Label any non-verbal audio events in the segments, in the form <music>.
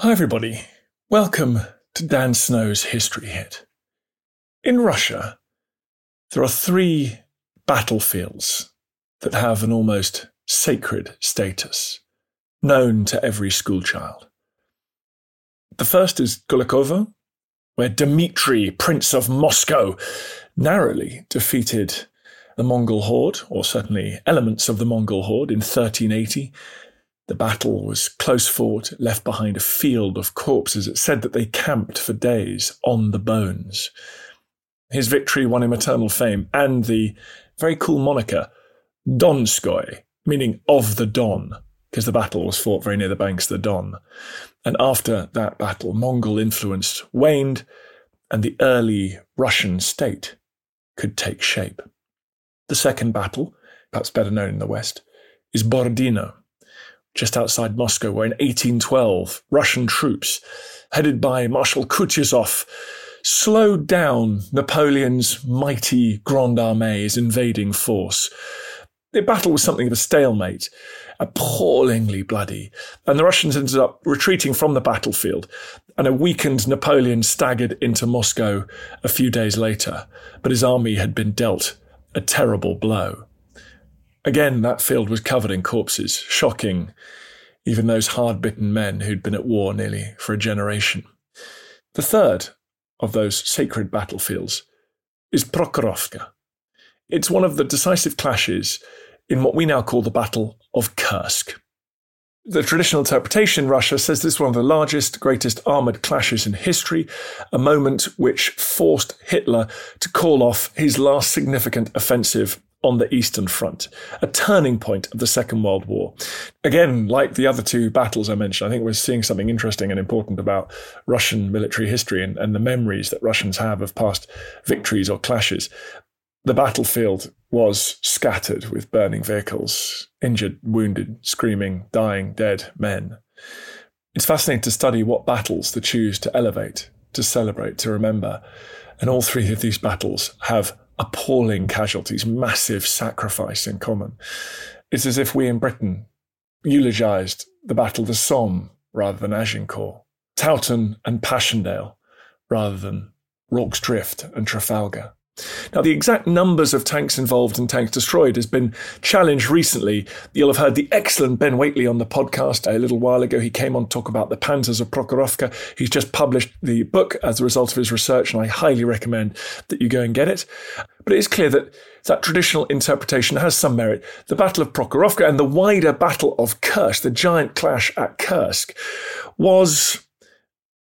Hi, everybody. Welcome to Dan Snow's History Hit. In Russia, there are three battlefields that have an almost sacred status, known to every schoolchild. The first is Kulikovo, where Dmitri, Prince of Moscow, narrowly defeated the Mongol horde, or certainly elements of the Mongol horde, in 1380 the battle was close fought, left behind a field of corpses. It said that they camped for days on the bones. His victory won him eternal fame and the very cool moniker, Donskoy, meaning of the Don, because the battle was fought very near the banks of the Don. And after that battle, Mongol influence waned and the early Russian state could take shape. The second battle, perhaps better known in the West, is Borodino just outside Moscow, where in 1812, Russian troops, headed by Marshal Kutuzov, slowed down Napoleon's mighty Grande Armée's invading force. The battle was something of a stalemate, appallingly bloody, and the Russians ended up retreating from the battlefield, and a weakened Napoleon staggered into Moscow a few days later, but his army had been dealt a terrible blow. Again, that field was covered in corpses, shocking even those hard bitten men who'd been at war nearly for a generation. The third of those sacred battlefields is Prokhorovka. It's one of the decisive clashes in what we now call the Battle of Kursk. The traditional interpretation in Russia says this is one of the largest, greatest armoured clashes in history, a moment which forced Hitler to call off his last significant offensive on the Eastern Front, a turning point of the Second World War. Again, like the other two battles I mentioned, I think we're seeing something interesting and important about Russian military history and, and the memories that Russians have of past victories or clashes. The battlefield was scattered with burning vehicles, injured, wounded, screaming, dying, dead men. It's fascinating to study what battles to choose to elevate, to celebrate, to remember. And all three of these battles have appalling casualties, massive sacrifice in common. It's as if we in Britain eulogized the Battle of the Somme rather than Agincourt, Towton and Passchendaele rather than Rorke's Drift and Trafalgar. Now, the exact numbers of tanks involved and tanks destroyed has been challenged recently. You'll have heard the excellent Ben Wheatley on the podcast a little while ago. He came on to talk about the Panzers of Prokhorovka. He's just published the book as a result of his research, and I highly recommend that you go and get it. But it is clear that that traditional interpretation has some merit. The Battle of Prokhorovka and the wider Battle of Kursk, the giant clash at Kursk, was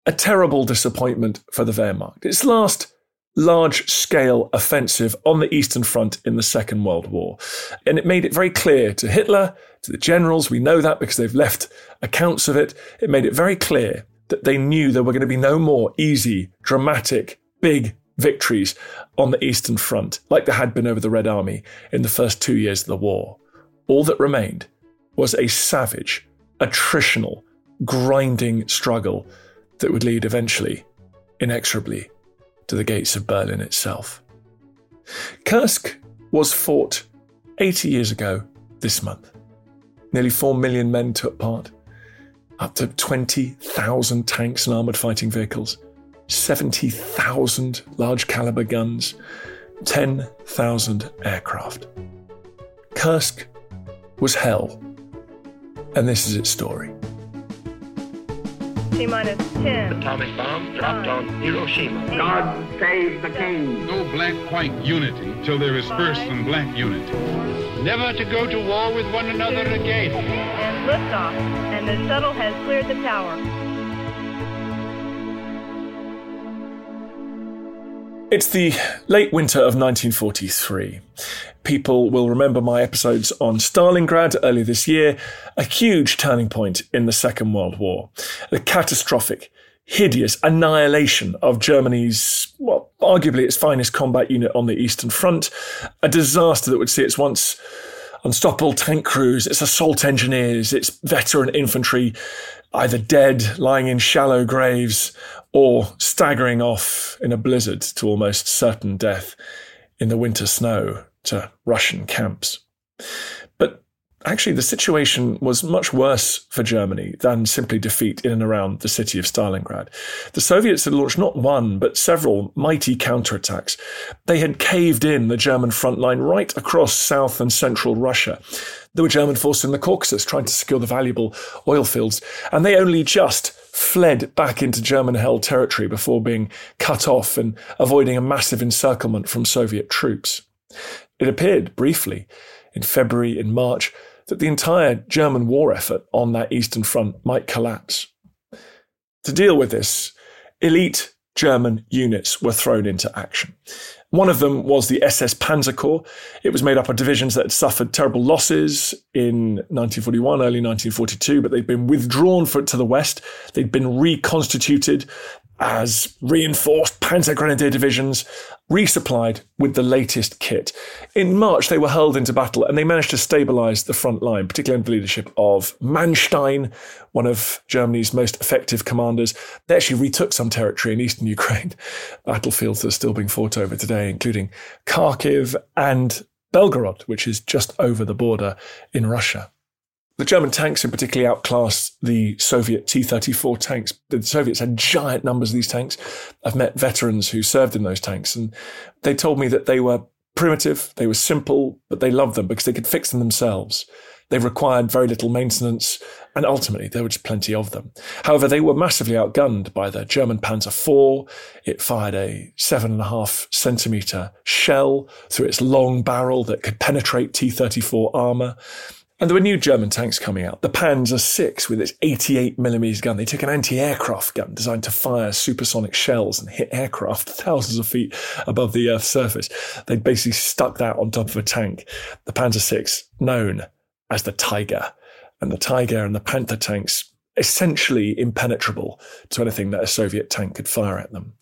a terrible disappointment for the Wehrmacht. Its last large scale offensive on the Eastern Front in the Second World War. And it made it very clear to Hitler, to the generals, we know that because they've left accounts of it. It made it very clear that they knew there were going to be no more easy, dramatic, big victories on the Eastern Front like there had been over the Red Army in the first two years of the war. All that remained was a savage, attritional, grinding struggle that would lead eventually, inexorably, to the gates of Berlin itself. Kursk was fought 80 years ago this month. Nearly 4 million men took part, up to 20,000 tanks and armoured fighting vehicles, 70,000 large caliber guns, 10,000 aircraft. Kursk was hell, And this is its story. T minus 10. Atomic bomb dropped on Hiroshima. God save the king. No black-white unity till there is first some black unity. Never to go to war with one another again. And liftoff. And the shuttle has cleared the tower. It's the late winter of 1943. People will remember my episodes on Stalingrad earlier this year, a huge turning point in the Second World War, the catastrophic, hideous annihilation of Germany's, well, arguably its finest combat unit on the Eastern Front, a disaster that would see its once unstoppable tank crews, its assault engineers, its veteran infantry either dead, lying in shallow graves, or staggering off in a blizzard to almost certain death in the winter snow to Russian camps. But actually, the situation was much worse for Germany than simply defeat in and around the city of Stalingrad. The Soviets had launched not one, but several mighty counterattacks. They had caved in the German front line right across south and central Russia. There were German forces in the Caucasus trying to secure the valuable oil fields, and they only just fled back into German held territory before being cut off and avoiding a massive encirclement from Soviet troops. It appeared briefly in February, in March, that the entire German war effort on that Eastern Front might collapse. To deal with this, elite German units were thrown into action. One of them was the SS Panzer Corps. It was made up of divisions that had suffered terrible losses in 1941, early 1942, but they'd been withdrawn for, to the west. They'd been reconstituted as reinforced Panzer Grenadier divisions, resupplied with the latest kit. In March, they were hurled into battle and they managed to stabilize the front line, particularly under the leadership of Manstein, one of Germany's most effective commanders. They actually retook some territory in eastern Ukraine, <laughs> battlefields that are still being fought over today, including Kharkiv and Belgorod, which is just over the border in Russia. The German tanks in particular outclassed the Soviet T 34 tanks. The Soviets had giant numbers of these tanks. I've met veterans who served in those tanks, and they told me that they were primitive, they were simple, but they loved them because they could fix them themselves. They required very little maintenance, and ultimately there were just plenty of them. However, they were massively outgunned by the German Panzer IV. It fired a seven and a half centimeter shell through its long barrel that could penetrate T 34 armor. And there were new German tanks coming out. The Panzer VI with its 88mm gun. They took an anti-aircraft gun designed to fire supersonic shells and hit aircraft <laughs> thousands of feet above the Earth's surface. They basically stuck that on top of a tank. The Panzer VI, known as the Tiger. And the Tiger and the Panther tanks essentially impenetrable to anything that a Soviet tank could fire at them.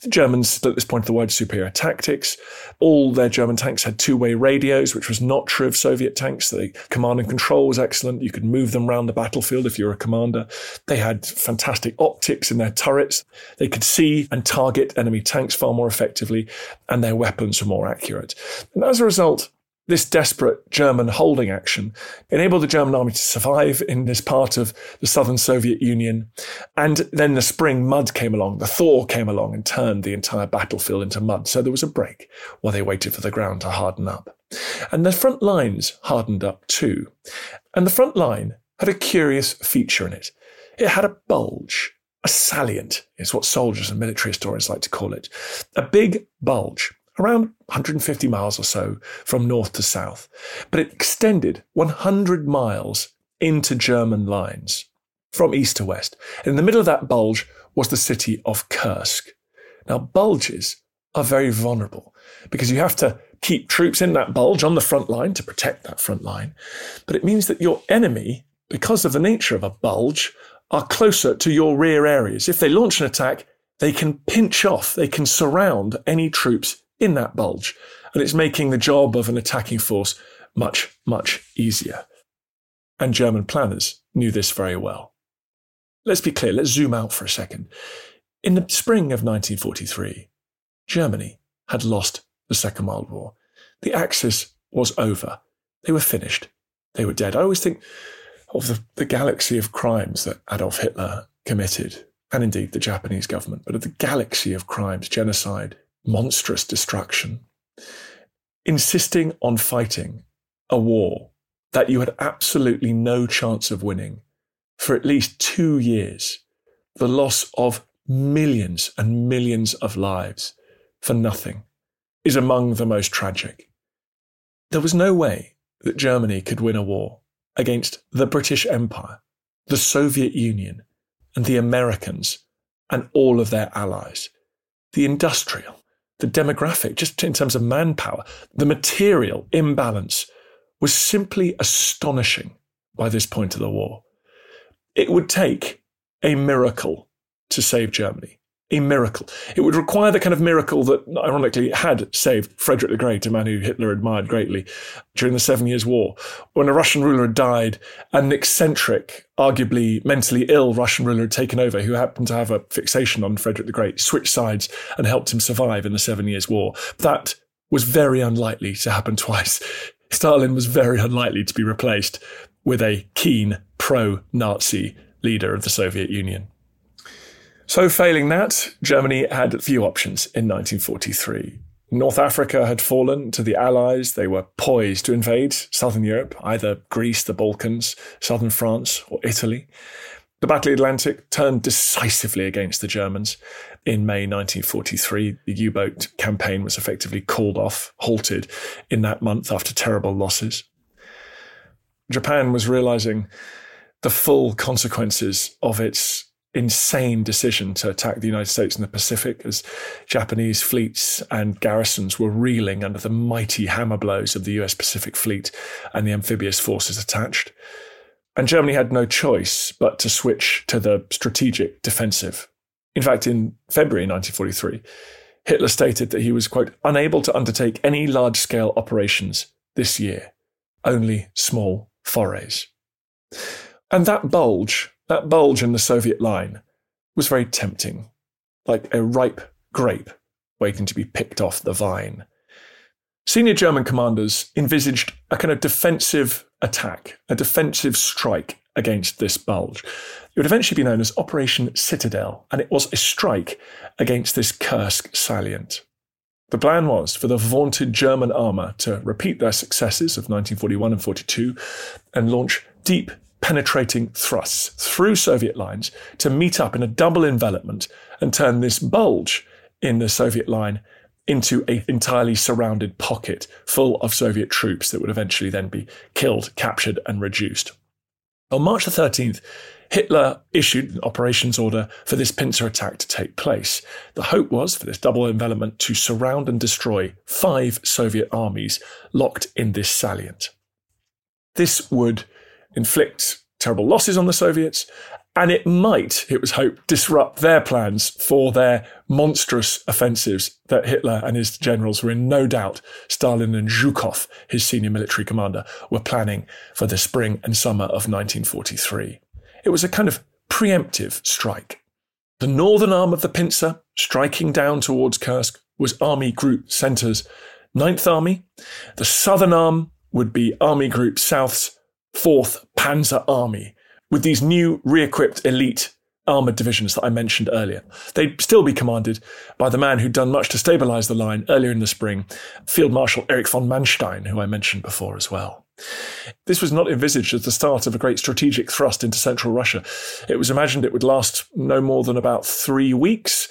The Germans, at this point, had the wide superior tactics. All their German tanks had two-way radios, which was not true of Soviet tanks. The command and control was excellent. You could move them around the battlefield if you were a commander. They had fantastic optics in their turrets. They could see and target enemy tanks far more effectively, and their weapons were more accurate. And as a result, this desperate German holding action enabled the German army to survive in this part of the southern Soviet Union. And then the spring mud came along, the thaw came along and turned the entire battlefield into mud. So there was a break while they waited for the ground to harden up. And the front lines hardened up too. And the front line had a curious feature in it. It had a bulge. A salient is what soldiers and military historians like to call it. A big bulge around 150 miles or so from north to south, but it extended 100 miles into German lines from east to west. In the middle of that bulge was the city of Kursk. Now, bulges are very vulnerable because you have to keep troops in that bulge on the front line to protect that front line. But it means that your enemy, because of the nature of a bulge, are closer to your rear areas. If they launch an attack, they can pinch off, they can surround any troops in that bulge. And it's making the job of an attacking force much, much easier. And German planners knew this very well. Let's be clear, let's zoom out for a second. In the spring of 1943, Germany had lost the Second World War. The Axis was over. They were finished. They were dead. I always think of the, the galaxy of crimes that Adolf Hitler committed, and indeed the Japanese government, but of the galaxy of crimes, genocide, monstrous destruction, insisting on fighting a war that you had absolutely no chance of winning for at least two years, the loss of millions and millions of lives for nothing is among the most tragic. There was no way that Germany could win a war against the British Empire, the Soviet Union, and the Americans, and all of their allies. The industrial, the demographic, just in terms of manpower, the material imbalance was simply astonishing by this point of the war. It would take a miracle to save Germany a miracle. It would require the kind of miracle that, ironically, had saved Frederick the Great, a man who Hitler admired greatly during the Seven Years' War, when a Russian ruler had died, an eccentric, arguably mentally ill Russian ruler had taken over, who happened to have a fixation on Frederick the Great, switched sides, and helped him survive in the Seven Years' War. That was very unlikely to happen <laughs> twice. Stalin was very unlikely to be replaced with a keen pro Nazi leader of the Soviet Union. So, failing that, Germany had few options in 1943. North Africa had fallen to the Allies. They were poised to invade southern Europe, either Greece, the Balkans, southern France, or Italy. The Battle of the Atlantic turned decisively against the Germans. In May 1943, the U boat campaign was effectively called off, halted in that month after terrible losses. Japan was realizing the full consequences of its insane decision to attack the United States in the Pacific as Japanese fleets and garrisons were reeling under the mighty hammer blows of the US Pacific Fleet and the amphibious forces attached. And Germany had no choice but to switch to the strategic defensive. In fact, in February 1943, Hitler stated that he was, quote, unable to undertake any large scale operations this year, only small forays. And that bulge that bulge in the Soviet line was very tempting, like a ripe grape waiting to be picked off the vine. Senior German commanders envisaged a kind of defensive attack, a defensive strike against this bulge. It would eventually be known as Operation Citadel, and it was a strike against this Kursk salient. The plan was for the vaunted German armour to repeat their successes of 1941 and 42 and launch deep penetrating thrusts through Soviet lines to meet up in a double envelopment and turn this bulge in the Soviet line into an entirely surrounded pocket full of Soviet troops that would eventually then be killed, captured, and reduced. On March the 13th, Hitler issued an operations order for this pincer attack to take place. The hope was for this double envelopment to surround and destroy five Soviet armies locked in this salient. This would inflict terrible losses on the Soviets, and it might, it was hoped, disrupt their plans for their monstrous offensives that Hitler and his generals were in no doubt, Stalin and Zhukov, his senior military commander, were planning for the spring and summer of 1943. It was a kind of preemptive strike. The northern arm of the pincer, striking down towards Kursk, was Army Group Centre's Ninth Army. The southern arm would be Army Group South's 4th Panzer Army with these new re equipped elite armoured divisions that I mentioned earlier. They'd still be commanded by the man who'd done much to stabilise the line earlier in the spring, Field Marshal Erich von Manstein, who I mentioned before as well. This was not envisaged as the start of a great strategic thrust into central Russia. It was imagined it would last no more than about three weeks,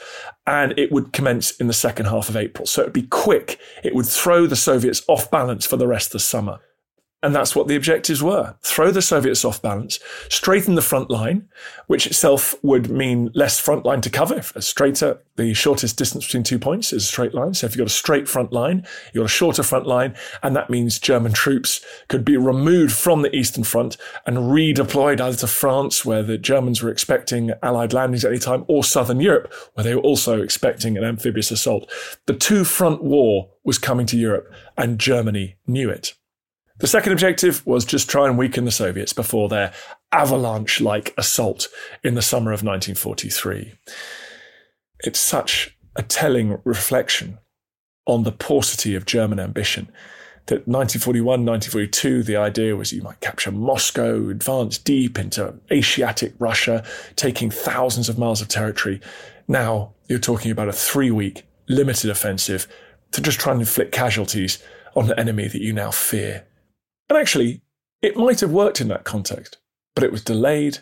and it would commence in the second half of April. So it would be quick. It would throw the Soviets off balance for the rest of the summer. And that's what the objectives were. Throw the Soviets off balance, straighten the front line, which itself would mean less front line to cover. A straighter, the shortest distance between two points is a straight line. So if you've got a straight front line, you've got a shorter front line, and that means German troops could be removed from the Eastern Front and redeployed either to France, where the Germans were expecting Allied landings at any time, or Southern Europe, where they were also expecting an amphibious assault. The two front war was coming to Europe, and Germany knew it. The second objective was just try and weaken the Soviets before their avalanche like assault in the summer of 1943. It's such a telling reflection on the paucity of German ambition that 1941, 1942, the idea was you might capture Moscow, advance deep into Asiatic Russia, taking thousands of miles of territory. Now you're talking about a three week limited offensive to just try and inflict casualties on an enemy that you now fear. And actually, It might have worked in that context, but it was delayed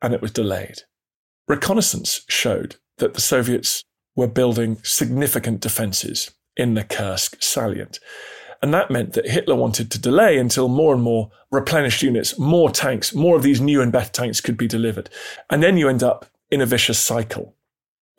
and it was delayed. Reconnaissance showed that the Soviets were building significant defenses in the Kursk salient. And that meant that Hitler wanted to delay until more and more replenished units, more tanks, more of these new and better tanks could be delivered. And then you end up in a vicious cycle.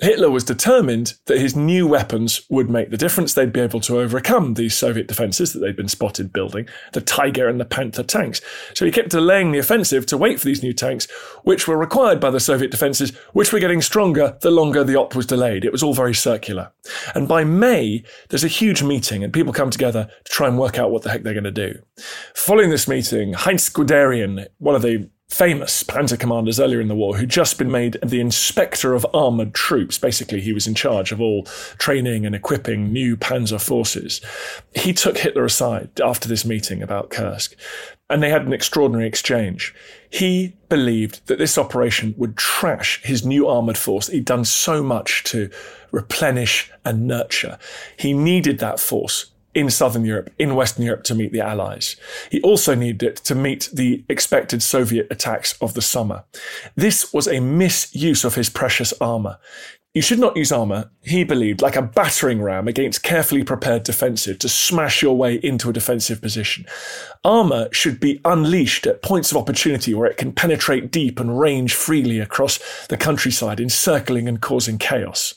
Hitler was determined that his new weapons would make the difference. They'd be able to overcome these Soviet defenses that they'd been spotted building, the Tiger and the Panther tanks. So he kept delaying the offensive to wait for these new tanks, which were required by the Soviet defenses, which were getting stronger the longer the op was delayed. It was all very circular. And by May, there's a huge meeting and people come together to try and work out what the heck they're going to do. Following this meeting, Heinz Guderian, one of the famous panzer commanders earlier in the war who'd just been made the inspector of armored troops. Basically, he was in charge of all training and equipping new panzer forces. He took Hitler aside after this meeting about Kursk and they had an extraordinary exchange. He believed that this operation would trash his new armored force. He'd done so much to replenish and nurture. He needed that force in Southern Europe, in Western Europe to meet the Allies. He also needed it to meet the expected Soviet attacks of the summer. This was a misuse of his precious armour. You should not use armour, he believed, like a battering ram against carefully prepared defensive to smash your way into a defensive position. Armour should be unleashed at points of opportunity where it can penetrate deep and range freely across the countryside, encircling and causing chaos.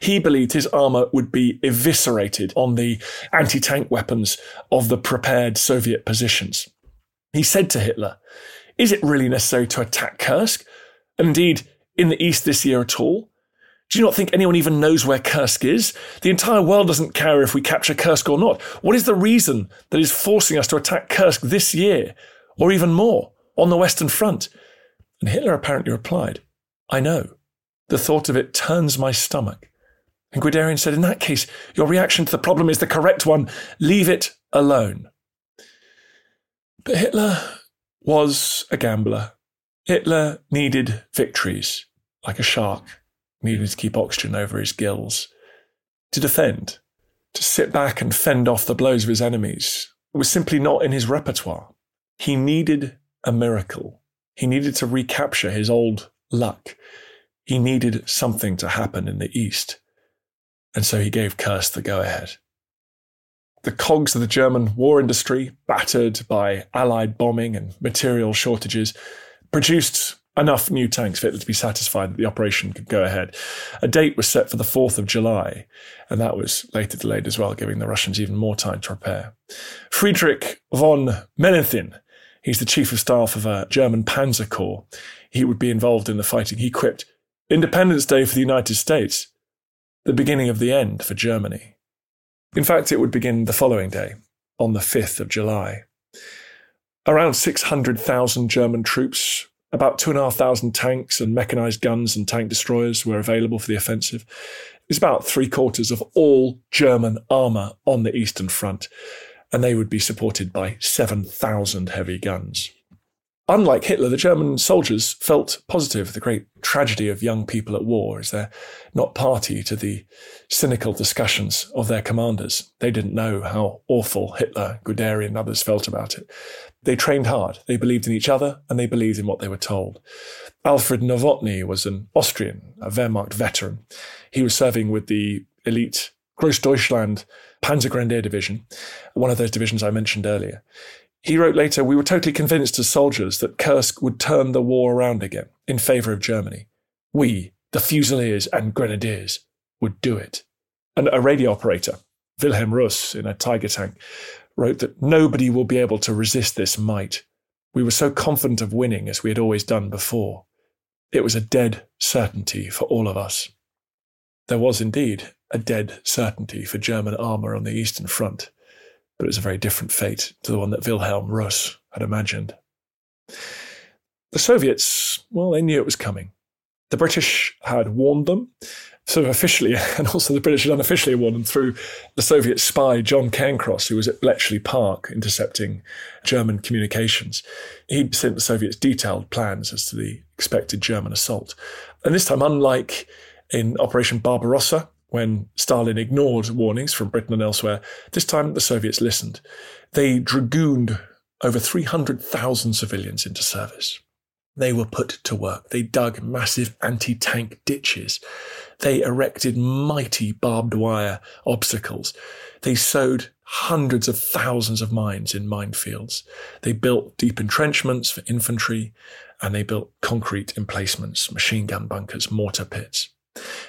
He believed his armour would be eviscerated on the anti tank weapons of the prepared Soviet positions. He said to Hitler, Is it really necessary to attack Kursk? And indeed, in the East this year at all? Do you not think anyone even knows where Kursk is? The entire world doesn't care if we capture Kursk or not. What is the reason that is forcing us to attack Kursk this year, or even more, on the Western Front? And Hitler apparently replied, I know. The thought of it turns my stomach. And Guderian said, In that case, your reaction to the problem is the correct one. Leave it alone. But Hitler was a gambler. Hitler needed victories, like a shark needing to keep oxygen over his gills. To defend, to sit back and fend off the blows of his enemies, was simply not in his repertoire. He needed a miracle. He needed to recapture his old luck. He needed something to happen in the East. And so he gave Kursk the go ahead. The cogs of the German war industry, battered by Allied bombing and material shortages, produced enough new tanks for to be satisfied that the operation could go ahead. A date was set for the 4th of July, and that was later delayed as well, giving the Russians even more time to prepare. Friedrich von Mellenthin, he's the chief of staff of a German panzer corps. He would be involved in the fighting. He quipped, Independence Day for the United States, the beginning of the end for Germany. In fact, it would begin the following day, on the 5th of July. Around 600,000 German troops about 2,500 tanks and mechanized guns and tank destroyers were available for the offensive. It's about three quarters of all German armour on the Eastern Front, and they would be supported by 7,000 heavy guns. Unlike Hitler, the German soldiers felt positive. The great tragedy of young people at war is they're not party to the cynical discussions of their commanders. They didn't know how awful Hitler, Guderian, and others felt about it. They trained hard. They believed in each other and they believed in what they were told. Alfred Novotny was an Austrian, a Wehrmacht veteran. He was serving with the elite Grossdeutschland Panzergrenadier Division, one of those divisions I mentioned earlier. He wrote later, We were totally convinced as soldiers that Kursk would turn the war around again in favour of Germany. We, the Fusiliers and Grenadiers, would do it. And a radio operator, Wilhelm Russ, in a Tiger tank, wrote that nobody will be able to resist this might. We were so confident of winning as we had always done before. It was a dead certainty for all of us. There was indeed a dead certainty for German armour on the Eastern Front, but it was a very different fate to the one that Wilhelm Russ had imagined. The Soviets, well, they knew it was coming. The British had warned them, sort of officially, <laughs> and also the British had unofficially them through the Soviet spy John Cairncross, who was at Bletchley Park intercepting German communications. He'd sent the Soviets detailed plans as to the expected German assault. And this time, unlike in Operation Barbarossa, when Stalin ignored warnings from Britain and elsewhere, this time the Soviets listened. They dragooned over 300,000 civilians into service. They were put to work. They dug massive anti tank ditches. They erected mighty barbed wire obstacles. They sowed hundreds of thousands of mines in minefields. They built deep entrenchments for infantry and they built concrete emplacements, machine gun bunkers, mortar pits.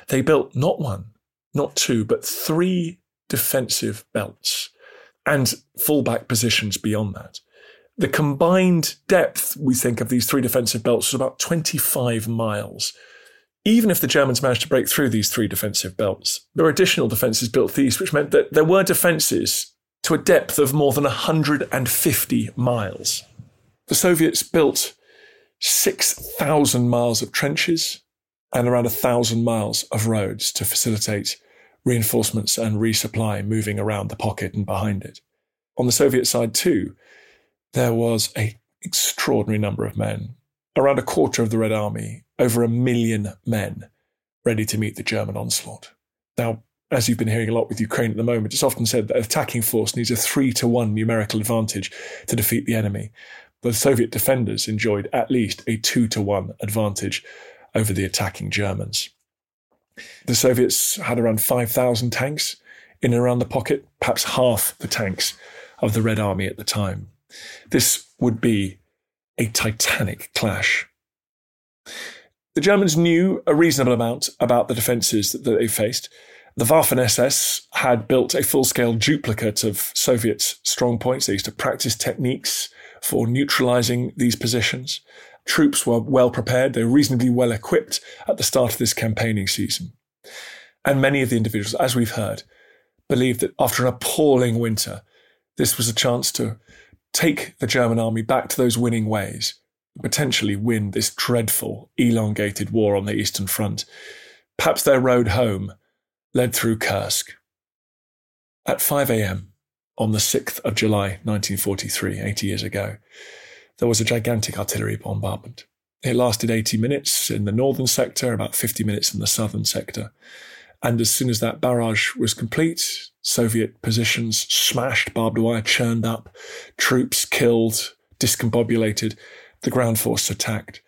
They built not one, not two, but three defensive belts and fallback positions beyond that. The combined depth, we think, of these three defensive belts was about 25 miles. Even if the Germans managed to break through these three defensive belts, there were additional defences built east, which meant that there were defences to a depth of more than 150 miles. The Soviets built 6,000 miles of trenches and around 1,000 miles of roads to facilitate reinforcements and resupply moving around the pocket and behind it. On the Soviet side, too, there was an extraordinary number of men, around a quarter of the Red Army, over a million men ready to meet the German onslaught. Now, as you've been hearing a lot with Ukraine at the moment, it's often said that an attacking force needs a three to one numerical advantage to defeat the enemy. But the Soviet defenders enjoyed at least a two to one advantage over the attacking Germans. The Soviets had around 5,000 tanks in and around the pocket, perhaps half the tanks of the Red Army at the time. This would be a titanic clash. The Germans knew a reasonable amount about the defences that they faced. The Waffen SS had built a full scale duplicate of Soviet strong points. They used to practice techniques for neutralising these positions. Troops were well prepared, they were reasonably well equipped at the start of this campaigning season. And many of the individuals, as we've heard, believed that after an appalling winter, this was a chance to take the German army back to those winning ways, potentially win this dreadful, elongated war on the Eastern Front. Perhaps their road home led through Kursk. At 5 a.m. on the 6th of July 1943, 80 years ago, there was a gigantic artillery bombardment. It lasted 80 minutes in the northern sector, about 50 minutes in the southern sector. And as soon as that barrage was complete, Soviet positions smashed, barbed wire churned up, troops killed, discombobulated, the ground force attacked.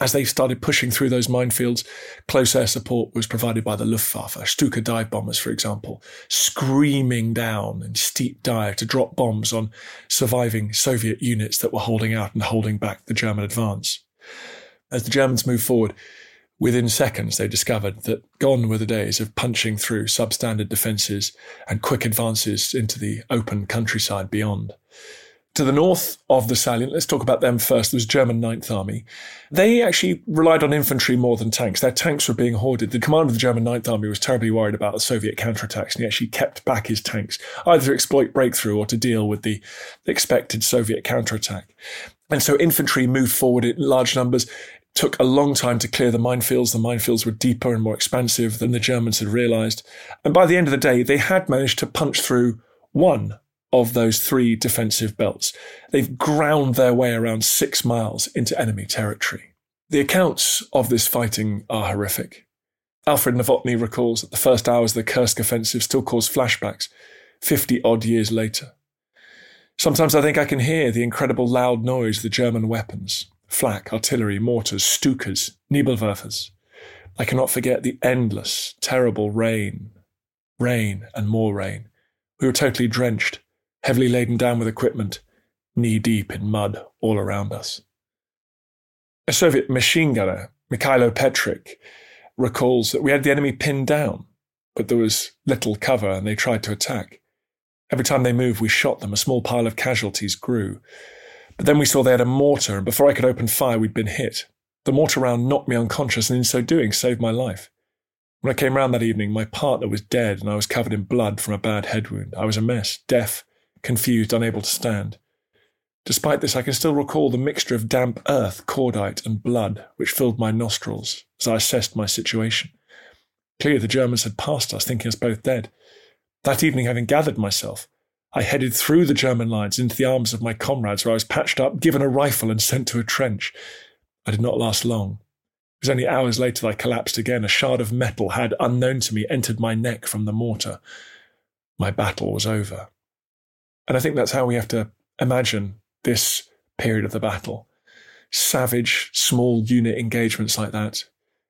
As they started pushing through those minefields, close air support was provided by the Luftwaffe, Stuka dive bombers, for example, screaming down in steep dive to drop bombs on surviving Soviet units that were holding out and holding back the German advance. As the Germans moved forward, within seconds they discovered that gone were the days of punching through substandard defences and quick advances into the open countryside beyond. To the north of the salient, let's talk about them first. There was German Ninth Army. They actually relied on infantry more than tanks. Their tanks were being hoarded. The commander of the German Ninth Army was terribly worried about the Soviet counterattacks, and he actually kept back his tanks, either to exploit breakthrough or to deal with the expected Soviet counterattack. And so infantry moved forward in large numbers took a long time to clear the minefields. The minefields were deeper and more expansive than the Germans had realized. And by the end of the day, they had managed to punch through one of those three defensive belts. They've ground their way around six miles into enemy territory. The accounts of this fighting are horrific. Alfred Novotny recalls that the first hours of the Kursk offensive still cause flashbacks 50 odd years later. Sometimes I think I can hear the incredible loud noise of the German weapons flak, artillery, mortars, Stukas, Nebelwerfers. I cannot forget the endless, terrible rain, rain and more rain. We were totally drenched, heavily laden down with equipment, knee deep in mud all around us. A Soviet machine gunner, Mikhailo Petrik, recalls that we had the enemy pinned down, but there was little cover and they tried to attack. Every time they moved, we shot them. A small pile of casualties grew. But then we saw they had a mortar, and before I could open fire, we'd been hit. The mortar round knocked me unconscious and in so doing saved my life. When I came round that evening, my partner was dead and I was covered in blood from a bad head wound. I was a mess, deaf, confused, unable to stand. Despite this, I can still recall the mixture of damp earth, cordite, and blood which filled my nostrils as I assessed my situation. Clearly, the Germans had passed us, thinking us both dead. That evening, having gathered myself, I headed through the German lines into the arms of my comrades, where I was patched up, given a rifle, and sent to a trench. I did not last long. It was only hours later that I collapsed again. A shard of metal had, unknown to me, entered my neck from the mortar. My battle was over. And I think that's how we have to imagine this period of the battle. Savage, small unit engagements like that.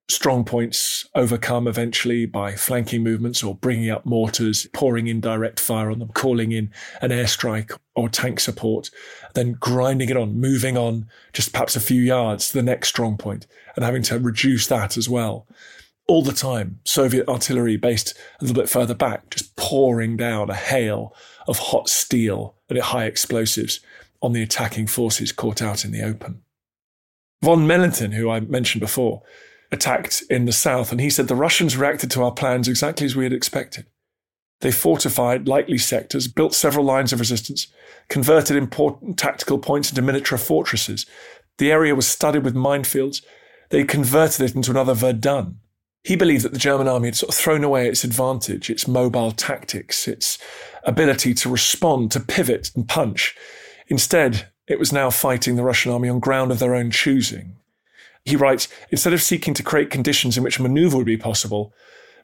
Strong points overcome eventually by flanking movements or bringing up mortars, pouring in direct fire on them, calling in an airstrike or tank support, then grinding it on, moving on just perhaps a few yards to the next strong point and having to reduce that as well all the time. Soviet artillery based a little bit further back, just pouring down a hail of hot steel and high explosives on the attacking forces caught out in the open. Von Mellenthin, who I mentioned before, attacked in the south, and he said the Russians reacted to our plans exactly as we had expected. They fortified likely sectors, built several lines of resistance, converted important tactical points into miniature fortresses. The area was studded with minefields. They converted it into another Verdun. He believed that the German army had sort of thrown away its advantage, its mobile tactics, its ability to respond, to pivot and punch. Instead, it was now fighting the Russian army on ground of their own choosing. He writes Instead of seeking to create conditions in which maneuver would be possible,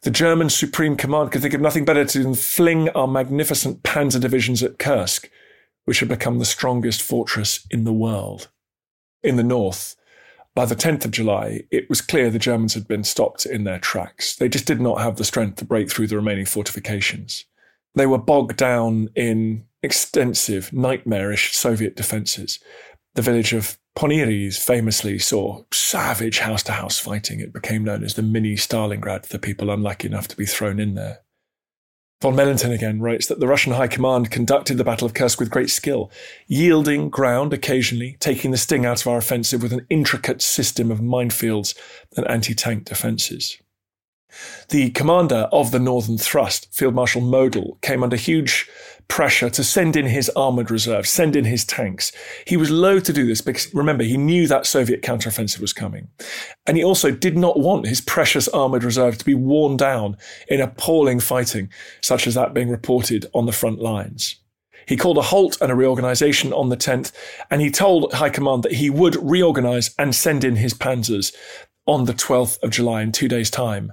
the German Supreme Command could think of nothing better than fling our magnificent panzer divisions at Kursk, which had become the strongest fortress in the world. In the north, by the 10th of July, it was clear the Germans had been stopped in their tracks. They just did not have the strength to break through the remaining fortifications. They were bogged down in extensive, nightmarish Soviet defences. The village of Poniris famously saw savage house to house fighting. It became known as the mini Stalingrad for people unlucky enough to be thrown in there. Von Mellenthin again writes that the Russian High Command conducted the Battle of Kursk with great skill, yielding ground occasionally, taking the sting out of our offensive with an intricate system of minefields and anti tank defences. The commander of the Northern Thrust, Field Marshal Model, came under huge pressure to send in his armoured reserves, send in his tanks. He was loath to do this because, remember, he knew that Soviet counteroffensive was coming. And he also did not want his precious armoured reserve to be worn down in appalling fighting, such as that being reported on the front lines. He called a halt and a reorganization on the 10th, and he told High Command that he would reorganize and send in his panzers on the 12th of July in two days' time.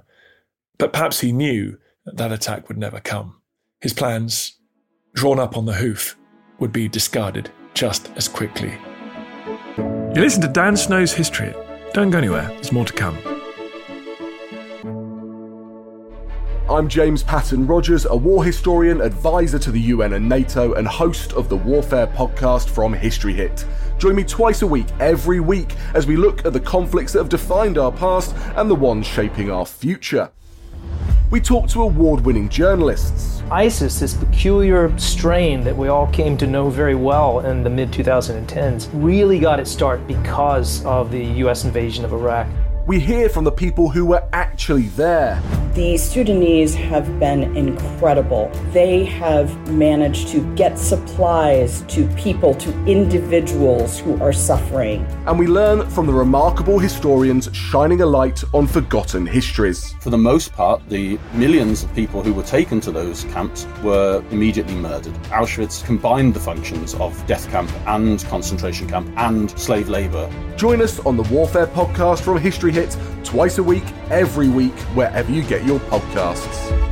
But perhaps he knew that that attack would never come. His plans, drawn up on the hoof, would be discarded just as quickly. You listen to Dan Snow's History. Don't go anywhere, there's more to come. I'm James Patton Rogers, a war historian, advisor to the UN and NATO, and host of the Warfare podcast from History Hit. Join me twice a week, every week, as we look at the conflicts that have defined our past and the ones shaping our future we talked to award winning journalists. ISIS, this peculiar strain that we all came to know very well in the mid 2010s, really got its start because of the US invasion of Iraq. We hear from the people who were actually there. The Sudanese have been incredible. They have managed to get supplies to people, to individuals who are suffering. And we learn from the remarkable historians shining a light on forgotten histories. For the most part, the millions of people who were taken to those camps were immediately murdered. Auschwitz combined the functions of death camp and concentration camp and slave labour. Join us on the Warfare podcast from History Hit twice a week, every week, wherever you get your podcasts.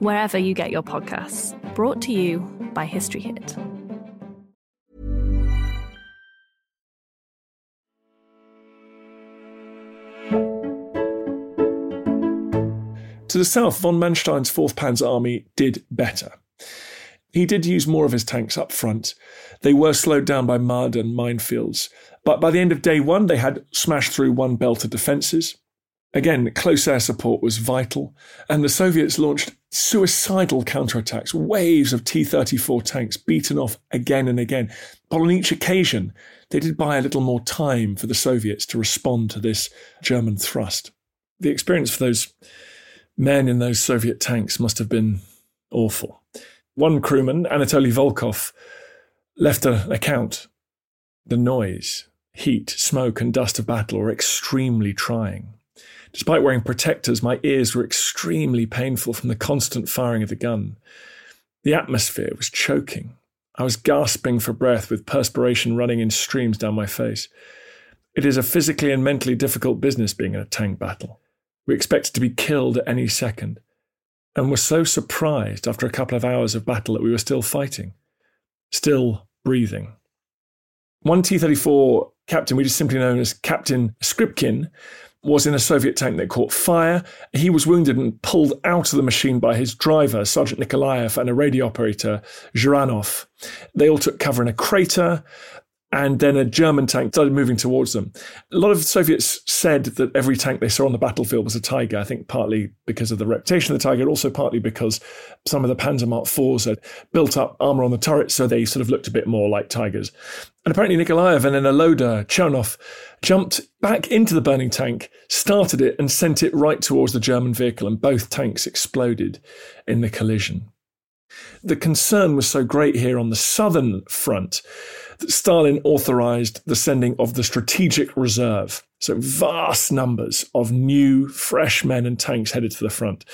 wherever you get your podcasts brought to you by History Hit. To the south, von Manstein's 4th Panzer Army did better. He did use more of his tanks up front. They were slowed down by mud and minefields, but by the end of day one, they had smashed through one belt of defences. Again, close air support was vital, and the Soviets launched suicidal counterattacks, waves of T 34 tanks beaten off again and again. But on each occasion, they did buy a little more time for the Soviets to respond to this German thrust. The experience for those men in those Soviet tanks must have been awful. One crewman, Anatoly Volkov, left an account. The noise, heat, smoke, and dust of battle were extremely trying. Despite wearing protectors, my ears were extremely painful from the constant firing of the gun. The atmosphere was choking. I was gasping for breath with perspiration running in streams down my face. It is a physically and mentally difficult business being in a tank battle. We expected to be killed at any second, and were so surprised after a couple of hours of battle that we were still fighting, still breathing. One T 34 captain, we just simply known as Captain Skripkin, was in a Soviet tank that caught fire. He was wounded and pulled out of the machine by his driver, Sergeant Nikolaev, and a radio operator, Zhuranov. They all took cover in a crater and then a German tank started moving towards them. A lot of Soviets said that every tank they saw on the battlefield was a Tiger. I think partly because of the reputation of the Tiger, also partly because some of the Panzer Mark IVs had built up armor on the turrets, so they sort of looked a bit more like Tigers. And apparently Nikolaev and then a loader, Chernov, jumped back into the burning tank, started it, and sent it right towards the German vehicle, and both tanks exploded in the collision. The concern was so great here on the southern front that Stalin authorized the sending of the strategic reserve. So vast numbers of new, fresh men and tanks headed to the front.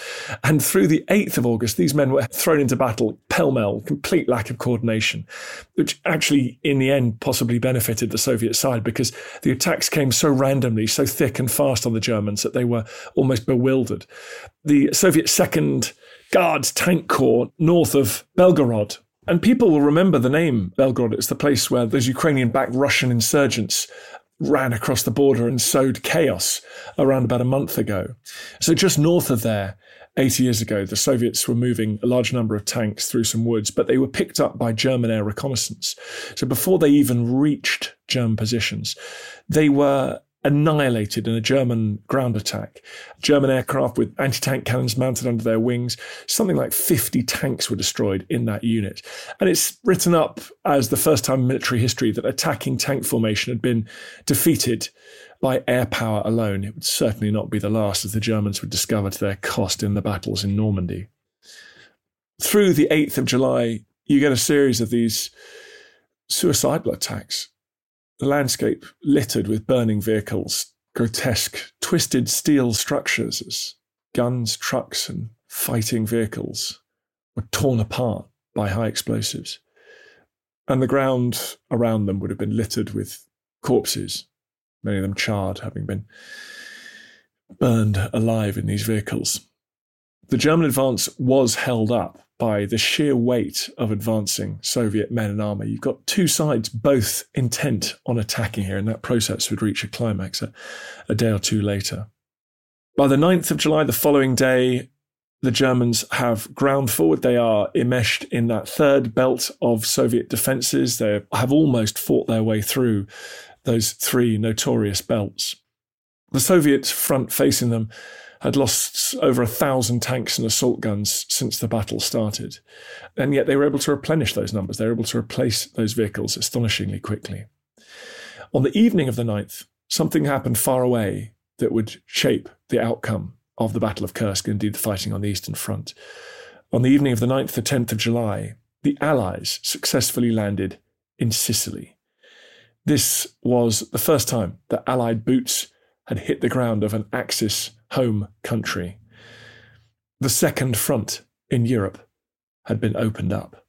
And through the 8th of August, these men were thrown into battle pell mell, complete lack of coordination, which actually, in the end, possibly benefited the Soviet side because the attacks came so randomly, so thick and fast on the Germans that they were almost bewildered. The Soviet second Guards Tank Corps north of Belgorod and people will remember the name Belgorod. It's the place where those Ukrainian backed Russian insurgents ran across the border and sowed chaos around about a month ago. So, just north of there, 80 years ago, the Soviets were moving a large number of tanks through some woods, but they were picked up by German air reconnaissance. So, before they even reached German positions, they were annihilated in a German ground attack. German aircraft with anti tank cannons mounted under their wings. Something like 50 tanks were destroyed in that unit. And it's written up as the first time in military history that attacking tank formation had been defeated by air power alone. It would certainly not be the last, as the Germans would discover to their cost in the battles in Normandy. Through the 8th of July, you get a series of these suicidal attacks landscape littered with burning vehicles, grotesque, twisted steel structures as guns, trucks, and fighting vehicles were torn apart by high explosives. And the ground around them would have been littered with corpses, many of them charred, having been burned alive in these vehicles. The German advance was held up by the sheer weight of advancing Soviet men and armor. You've got two sides both intent on attacking here, and that process would reach a climax a, a day or two later. By the 9th of July, the following day, the Germans have ground forward. They are enmeshed in that third belt of Soviet defenses. They have almost fought their way through those three notorious belts. The Soviet front facing them had lost over a thousand tanks and assault guns since the battle started. And yet they were able to replenish those numbers. They were able to replace those vehicles astonishingly quickly. On the evening of the 9th, something happened far away that would shape the outcome of the Battle of Kursk, indeed the fighting on the Eastern Front. On the evening of the 9th, the 10th of July, the Allies successfully landed in Sicily. This was the first time that Allied boots had hit the ground of an Axis home country. The second front in Europe had been opened up.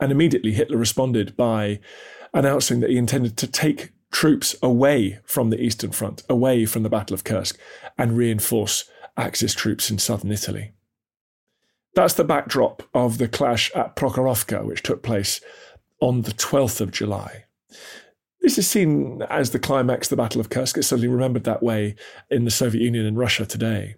And immediately Hitler responded by announcing that he intended to take troops away from the Eastern Front, away from the Battle of Kursk, and reinforce Axis troops in southern Italy. That's the backdrop of the clash at Prokhorovka, which took place on the 12th of July. This is seen as the climax the Battle of Kursk. It's suddenly remembered that way in the Soviet Union and Russia today.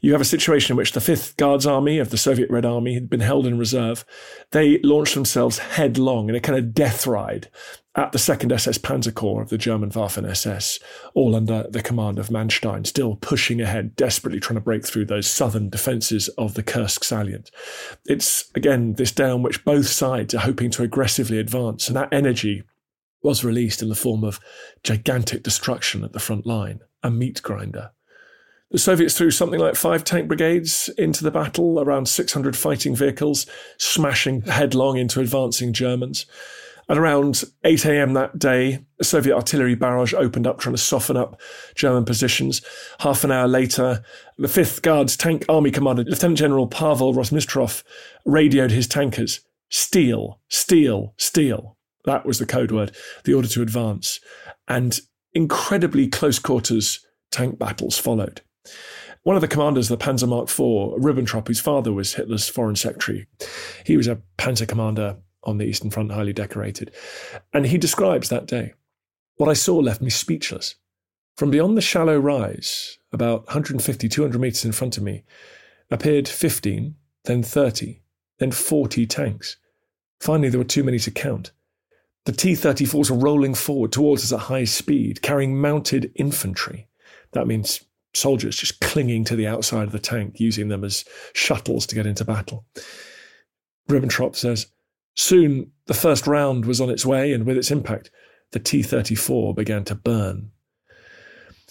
You have a situation in which the 5th Guards Army of the Soviet Red Army had been held in reserve. They launched themselves headlong in a kind of death ride at the 2nd SS Panzer Corps of the German Waffen SS, all under the command of Manstein, still pushing ahead, desperately trying to break through those southern defences of the Kursk salient. It's, again, this day on which both sides are hoping to aggressively advance, and that energy was released in the form of gigantic destruction at the front line, a meat grinder. The Soviets threw something like five tank brigades into the battle, around 600 fighting vehicles, smashing headlong into advancing Germans. At around 8 a.m. that day, a Soviet artillery barrage opened up, trying to soften up German positions. Half an hour later, the 5th Guards Tank Army Commander, Lieutenant General Pavel Rotmistrov, radioed his tankers Steel, steel, steel. That was the code word, the order to advance. And incredibly close quarters tank battles followed. One of the commanders of the Panzer Mark IV, Ribbentrop, whose father was Hitler's foreign secretary, he was a panzer commander on the Eastern Front, highly decorated. And he describes that day. What I saw left me speechless. From beyond the shallow rise, about 150, 200 meters in front of me, appeared 15, then 30, then 40 tanks. Finally, there were too many to count. The T 34s are rolling forward towards us at high speed, carrying mounted infantry. That means soldiers just clinging to the outside of the tank, using them as shuttles to get into battle. Ribbentrop says, Soon the first round was on its way, and with its impact, the T 34 began to burn.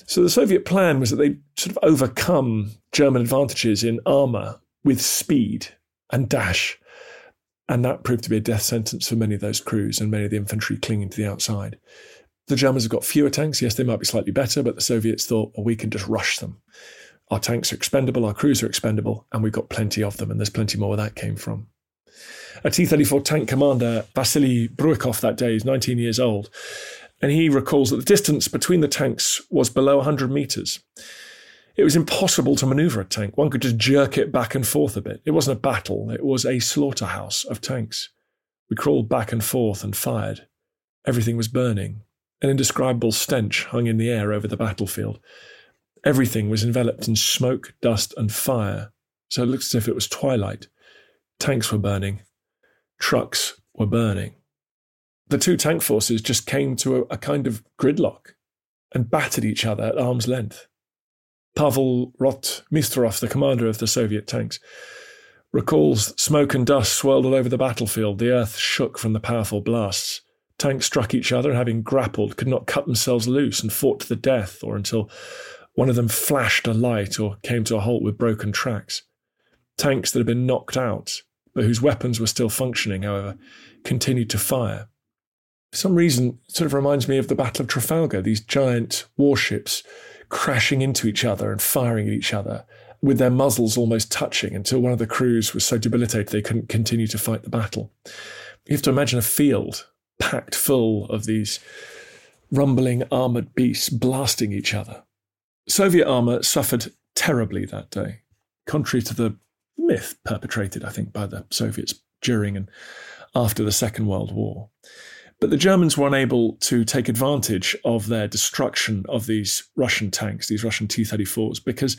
So the Soviet plan was that they'd sort of overcome German advantages in armour with speed and dash. And that proved to be a death sentence for many of those crews and many of the infantry clinging to the outside. The Germans have got fewer tanks. Yes, they might be slightly better, but the Soviets thought, well, we can just rush them. Our tanks are expendable, our crews are expendable, and we've got plenty of them, and there's plenty more where that came from a T 34 tank commander, Vasily Bryukhov, that day, is 19 years old. And he recalls that the distance between the tanks was below 100 meters. It was impossible to maneuver a tank. One could just jerk it back and forth a bit. It wasn't a battle, it was a slaughterhouse of tanks. We crawled back and forth and fired. Everything was burning. An indescribable stench hung in the air over the battlefield. Everything was enveloped in smoke, dust, and fire, so it looked as if it was twilight. Tanks were burning, trucks were burning. The two tank forces just came to a, a kind of gridlock and battered each other at arm's length. Pavel Rotmistrov, the commander of the Soviet tanks, recalls smoke and dust swirled all over the battlefield. The earth shook from the powerful blasts. Tanks struck each other and, having grappled, could not cut themselves loose and fought to the death, or until one of them flashed a light or came to a halt with broken tracks. Tanks that had been knocked out but whose weapons were still functioning, however, continued to fire. For some reason, it sort of reminds me of the Battle of Trafalgar, these giant warships crashing into each other and firing at each other, with their muzzles almost touching until one of the crews was so debilitated they couldn't continue to fight the battle. You have to imagine a field packed full of these rumbling armoured beasts blasting each other. Soviet armour suffered terribly that day, contrary to the myth perpetrated, I think, by the Soviets during and after the Second World War. But the Germans were unable to take advantage of their destruction of these Russian tanks, these Russian T 34s, because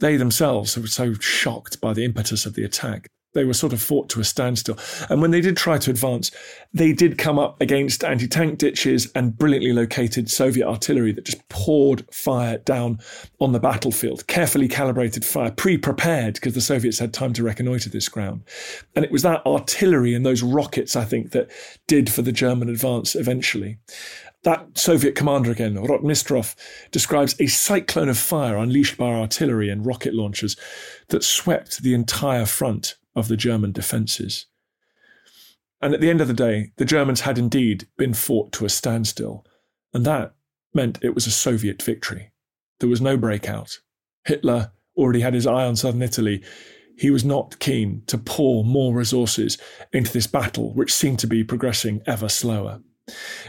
they themselves were so shocked by the impetus of the attack they were sort of fought to a standstill. And when they did try to advance, they did come up against anti tank ditches and brilliantly located Soviet artillery that just poured fire down on the battlefield. Carefully calibrated fire, pre prepared, because the Soviets had time to reconnoiter this ground. And it was that artillery and those rockets, I think, that did for the German advance eventually. That Soviet commander again, Rotmistrov, describes a cyclone of fire unleashed by artillery and rocket launchers that swept the entire front of the German defences. And at the end of the day, the Germans had indeed been fought to a standstill, and that meant it was a Soviet victory. There was no breakout. Hitler already had his eye on southern Italy. He was not keen to pour more resources into this battle, which seemed to be progressing ever slower.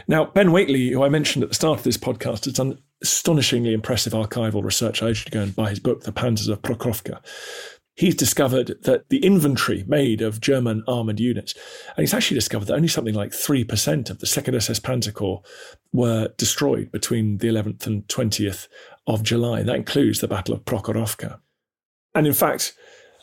Now, Ben Wheatley, who I mentioned at the start of this podcast, has done astonishingly impressive archival research. I urge you to go and buy his book, The Panzers of Prokhorovka he's discovered that the inventory made of German armoured units, and he's actually discovered that only something like 3% of the 2nd SS Panzer Corps were destroyed between the 11th and 20th of July. That includes the Battle of Prokhorovka. And in fact,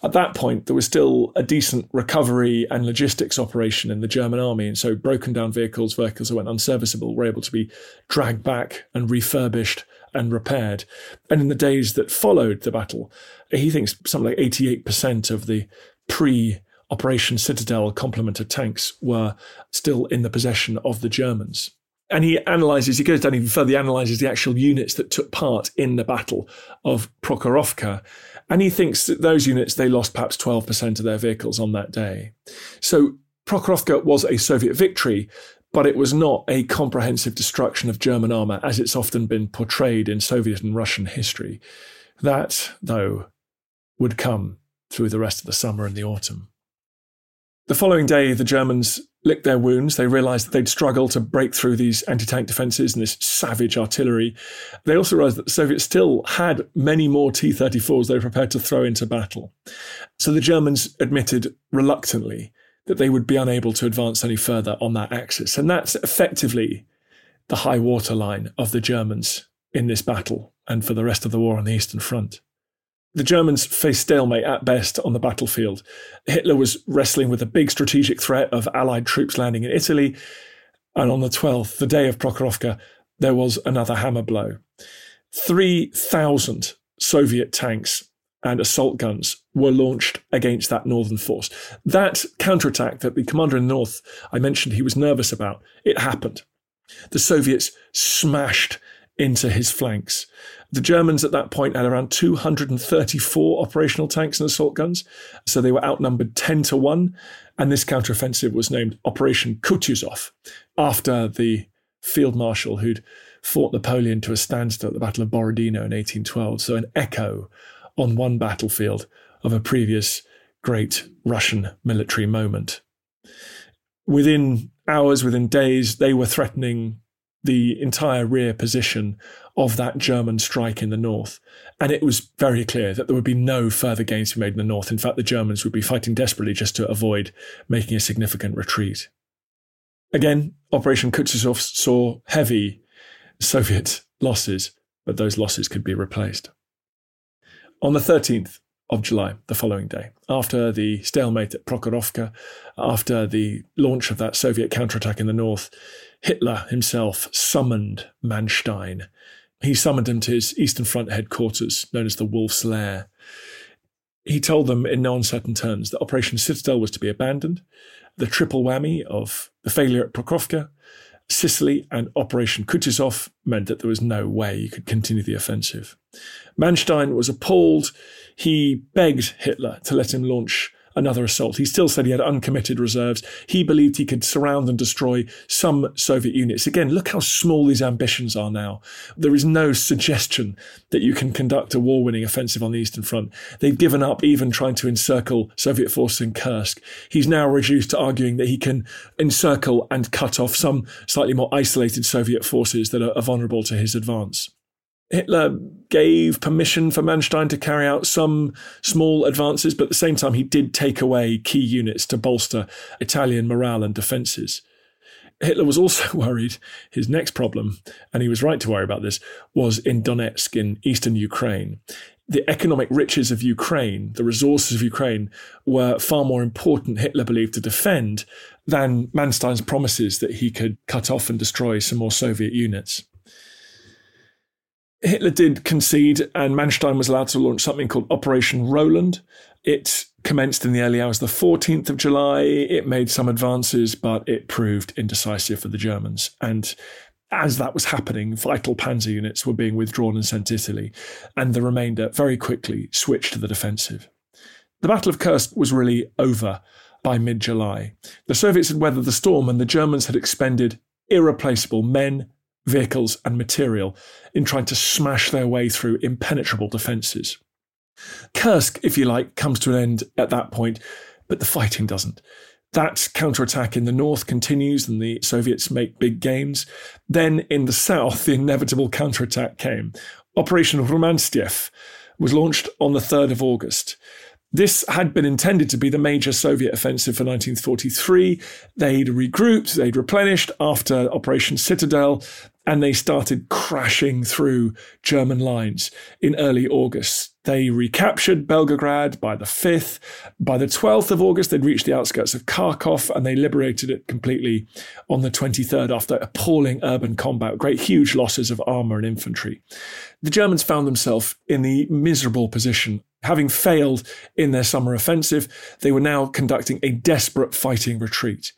at that point, there was still a decent recovery and logistics operation in the German army. And so broken down vehicles, vehicles that went unserviceable, were able to be dragged back and refurbished and repaired. And in the days that followed the battle, he thinks something like 88% of the pre Operation Citadel complement of tanks were still in the possession of the Germans. And he analyzes, he goes down even further, he analyzes the actual units that took part in the Battle of Prokhorovka. And he thinks that those units, they lost perhaps 12% of their vehicles on that day. So Prokhorovka was a Soviet victory, but it was not a comprehensive destruction of German armour as it's often been portrayed in Soviet and Russian history. That, though, would come through the rest of the summer and the autumn. The following day, the Germans licked their wounds. They realized that they'd struggle to break through these anti tank defenses and this savage artillery. They also realized that the Soviets still had many more T 34s they were prepared to throw into battle. So the Germans admitted reluctantly that they would be unable to advance any further on that axis. And that's effectively the high water line of the Germans in this battle and for the rest of the war on the Eastern Front. The Germans faced stalemate at best on the battlefield. Hitler was wrestling with a big strategic threat of Allied troops landing in Italy. And on the 12th, the day of Prokhorovka, there was another hammer blow. 3,000 Soviet tanks and assault guns were launched against that northern force. That counterattack that the commander in the north I mentioned he was nervous about, it happened. The Soviets smashed into his flanks. The Germans at that point had around 234 operational tanks and assault guns, so they were outnumbered 10 to 1. And this counteroffensive was named Operation Kutuzov after the field marshal who'd fought Napoleon to a standstill at the Battle of Borodino in 1812. So, an echo on one battlefield of a previous great Russian military moment. Within hours, within days, they were threatening the entire rear position of that German strike in the north. And it was very clear that there would be no further gains to be made in the north. In fact, the Germans would be fighting desperately just to avoid making a significant retreat. Again, Operation Kutuzov saw heavy Soviet losses, but those losses could be replaced. On the 13th of July, the following day, after the stalemate at Prokhorovka, after the launch of that Soviet counterattack in the north, Hitler himself summoned Manstein. He summoned him to his Eastern Front headquarters, known as the Wolf's Lair. He told them in no uncertain terms that Operation Citadel was to be abandoned. The triple whammy of the failure at Prokhorovka, Sicily, and Operation Kutuzov meant that there was no way you could continue the offensive. Manstein was appalled. He begged Hitler to let him launch another assault. He still said he had uncommitted reserves. He believed he could surround and destroy some Soviet units. Again, look how small these ambitions are now. There is no suggestion that you can conduct a war winning offensive on the Eastern Front. They've given up even trying to encircle Soviet forces in Kursk. He's now reduced to arguing that he can encircle and cut off some slightly more isolated Soviet forces that are vulnerable to his advance. Hitler gave permission for Manstein to carry out some small advances, but at the same time, he did take away key units to bolster Italian morale and defences. Hitler was also <laughs> worried his next problem, and he was right to worry about this, was in Donetsk in eastern Ukraine. The economic riches of Ukraine, the resources of Ukraine, were far more important, Hitler believed, to defend than Manstein's promises that he could cut off and destroy some more Soviet units. Hitler did concede, and Manstein was allowed to launch something called Operation Roland. It commenced in the early hours, of the 14th of July. It made some advances, but it proved indecisive for the Germans. And as that was happening, vital panzer units were being withdrawn and sent to Italy, and the remainder very quickly switched to the defensive. The Battle of Kursk was really over by mid July. The Soviets had weathered the storm, and the Germans had expended irreplaceable men, vehicles, and material in trying to smash their way through impenetrable defences. Kursk, if you like, comes to an end at that point, but the fighting doesn't. That counterattack in the north continues and the Soviets make big gains. Then in the south, the inevitable counterattack came. Operation Rumyantsev was launched on the 3rd of August. This had been intended to be the major Soviet offensive for 1943. They'd regrouped, they'd replenished after Operation Citadel, and they started crashing through German lines in early August. They recaptured Belgorod by the 5th. By the 12th of August, they'd reached the outskirts of Kharkov and they liberated it completely on the 23rd after appalling urban combat, great huge losses of armour and infantry. The Germans found themselves in the miserable position. Having failed in their summer offensive, they were now conducting a desperate fighting retreat.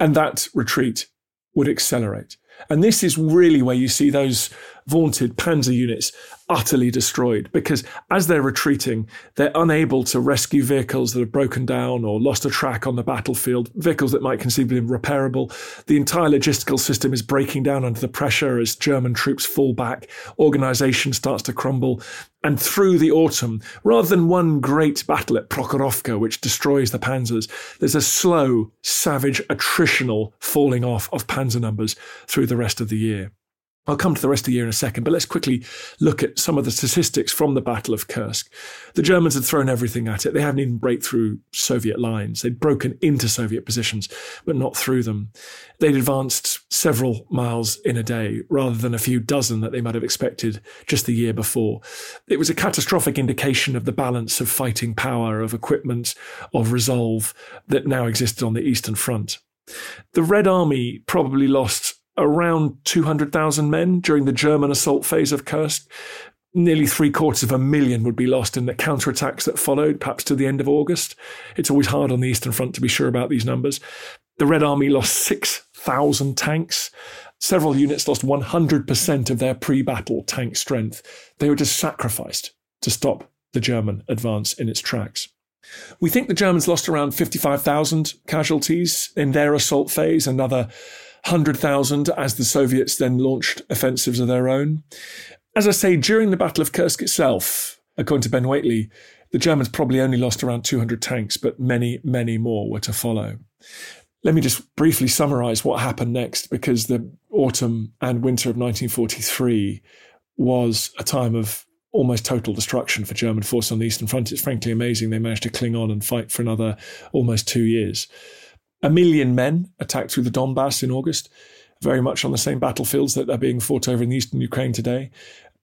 And that retreat would accelerate. And this is really where you see those vaunted panzer units utterly destroyed because as they're retreating, they're unable to rescue vehicles that have broken down or lost a track on the battlefield, vehicles that might conceivably be repairable. The entire logistical system is breaking down under the pressure as German troops fall back, organization starts to crumble. And through the autumn, rather than one great battle at Prokhorovka, which destroys the panzers, there's a slow, savage, attritional falling off of panzer numbers through the rest of the year. I'll come to the rest of the year in a second, but let's quickly look at some of the statistics from the Battle of Kursk. The Germans had thrown everything at it. They haven't even break through Soviet lines. They'd broken into Soviet positions, but not through them. They'd advanced several miles in a day rather than a few dozen that they might have expected just the year before. It was a catastrophic indication of the balance of fighting power, of equipment, of resolve that now existed on the Eastern Front. The Red Army probably lost around 200,000 men during the German assault phase of Kursk. Nearly three quarters of a million would be lost in the counterattacks that followed, perhaps to the end of August. It's always hard on the Eastern Front to be sure about these numbers. The Red Army lost 6,000 tanks. Several units lost 100% of their pre battle tank strength. They were just sacrificed to stop the German advance in its tracks. We think the Germans lost around 55,000 casualties in their assault phase, another 100,000 as the Soviets then launched offensives of their own. As I say, during the Battle of Kursk itself, according to Ben Wheatley, the Germans probably only lost around 200 tanks, but many, many more were to follow. Let me just briefly summarize what happened next, because the autumn and winter of 1943 was a time of almost total destruction for German forces on the Eastern Front. It's frankly amazing they managed to cling on and fight for another almost two years. A million men attacked through the Donbass in August, very much on the same battlefields that are being fought over in eastern Ukraine today.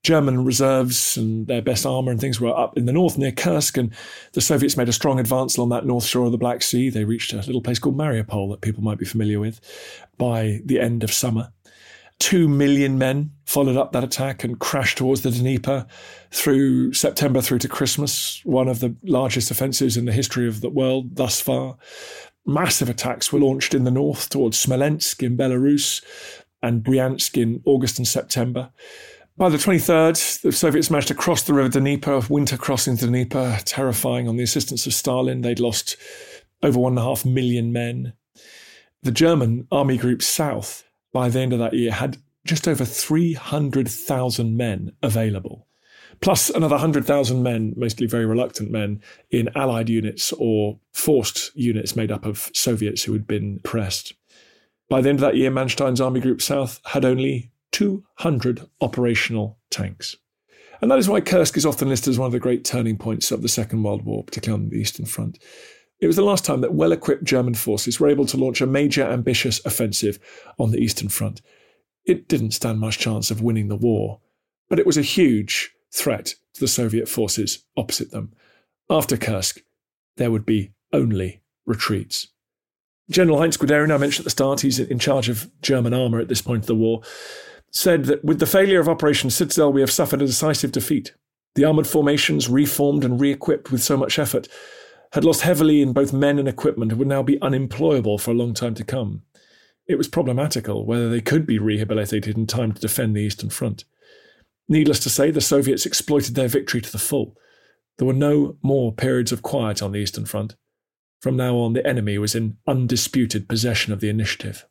German reserves and their best armor and things were up in the north near Kursk, and the Soviets made a strong advance along that north shore of the Black Sea. They reached a little place called Mariupol that people might be familiar with by the end of summer. Two million men followed up that attack and crashed towards the Dnieper through September through to Christmas, one of the largest offensives in the history of the world thus far. Massive attacks were launched in the north towards Smolensk in Belarus and Bryansk in August and September. By the 23rd, the Soviets managed to cross the river Dnieper, winter crossing the Dnieper, terrifying on the assistance of Stalin. They'd lost over one and a half million men. The German Army Group South, by the end of that year, had just over 300,000 men available plus another 100,000 men, mostly very reluctant men, in Allied units or forced units made up of Soviets who had been pressed. By the end of that year, Manstein's Army Group South had only 200 operational tanks. And that is why Kursk is often listed as one of the great turning points of the Second World War, particularly on the Eastern Front. It was the last time that well equipped German forces were able to launch a major, ambitious offensive on the Eastern Front. It didn't stand much chance of winning the war, but it was a huge, threat to the Soviet forces opposite them. After Kursk, there would be only retreats. General Heinz Guderian, I mentioned at the start, he's in charge of German armour at this point of the war, said that with the failure of Operation Citadel, we have suffered a decisive defeat. The armoured formations, reformed and re equipped with so much effort, had lost heavily in both men and equipment and would now be unemployable for a long time to come. It was problematical whether they could be rehabilitated in time to defend the Eastern Front. Needless to say, the Soviets exploited their victory to the full. There were no more periods of quiet on the Eastern Front. From now on, the enemy was in undisputed possession of the initiative.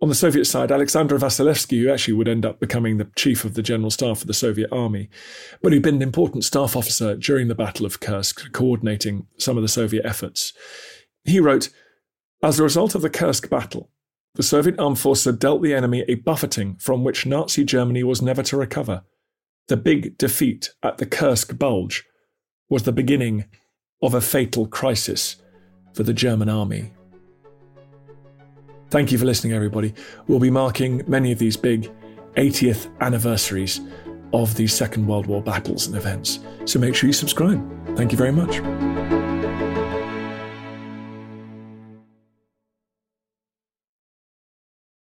On the Soviet side, Alexander Vasilevsky, who actually would end up becoming the chief of the general staff of the Soviet army, but who'd been an important staff officer during the Battle of Kursk, coordinating some of the Soviet efforts, he wrote As a result of the Kursk battle, the Soviet armed forces had dealt the enemy a buffeting from which Nazi Germany was never to recover. The big defeat at the Kursk Bulge was the beginning of a fatal crisis for the German army. Thank you for listening, everybody. We'll be marking many of these big 80th anniversaries of these Second World War battles and events. So make sure you subscribe. Thank you very much.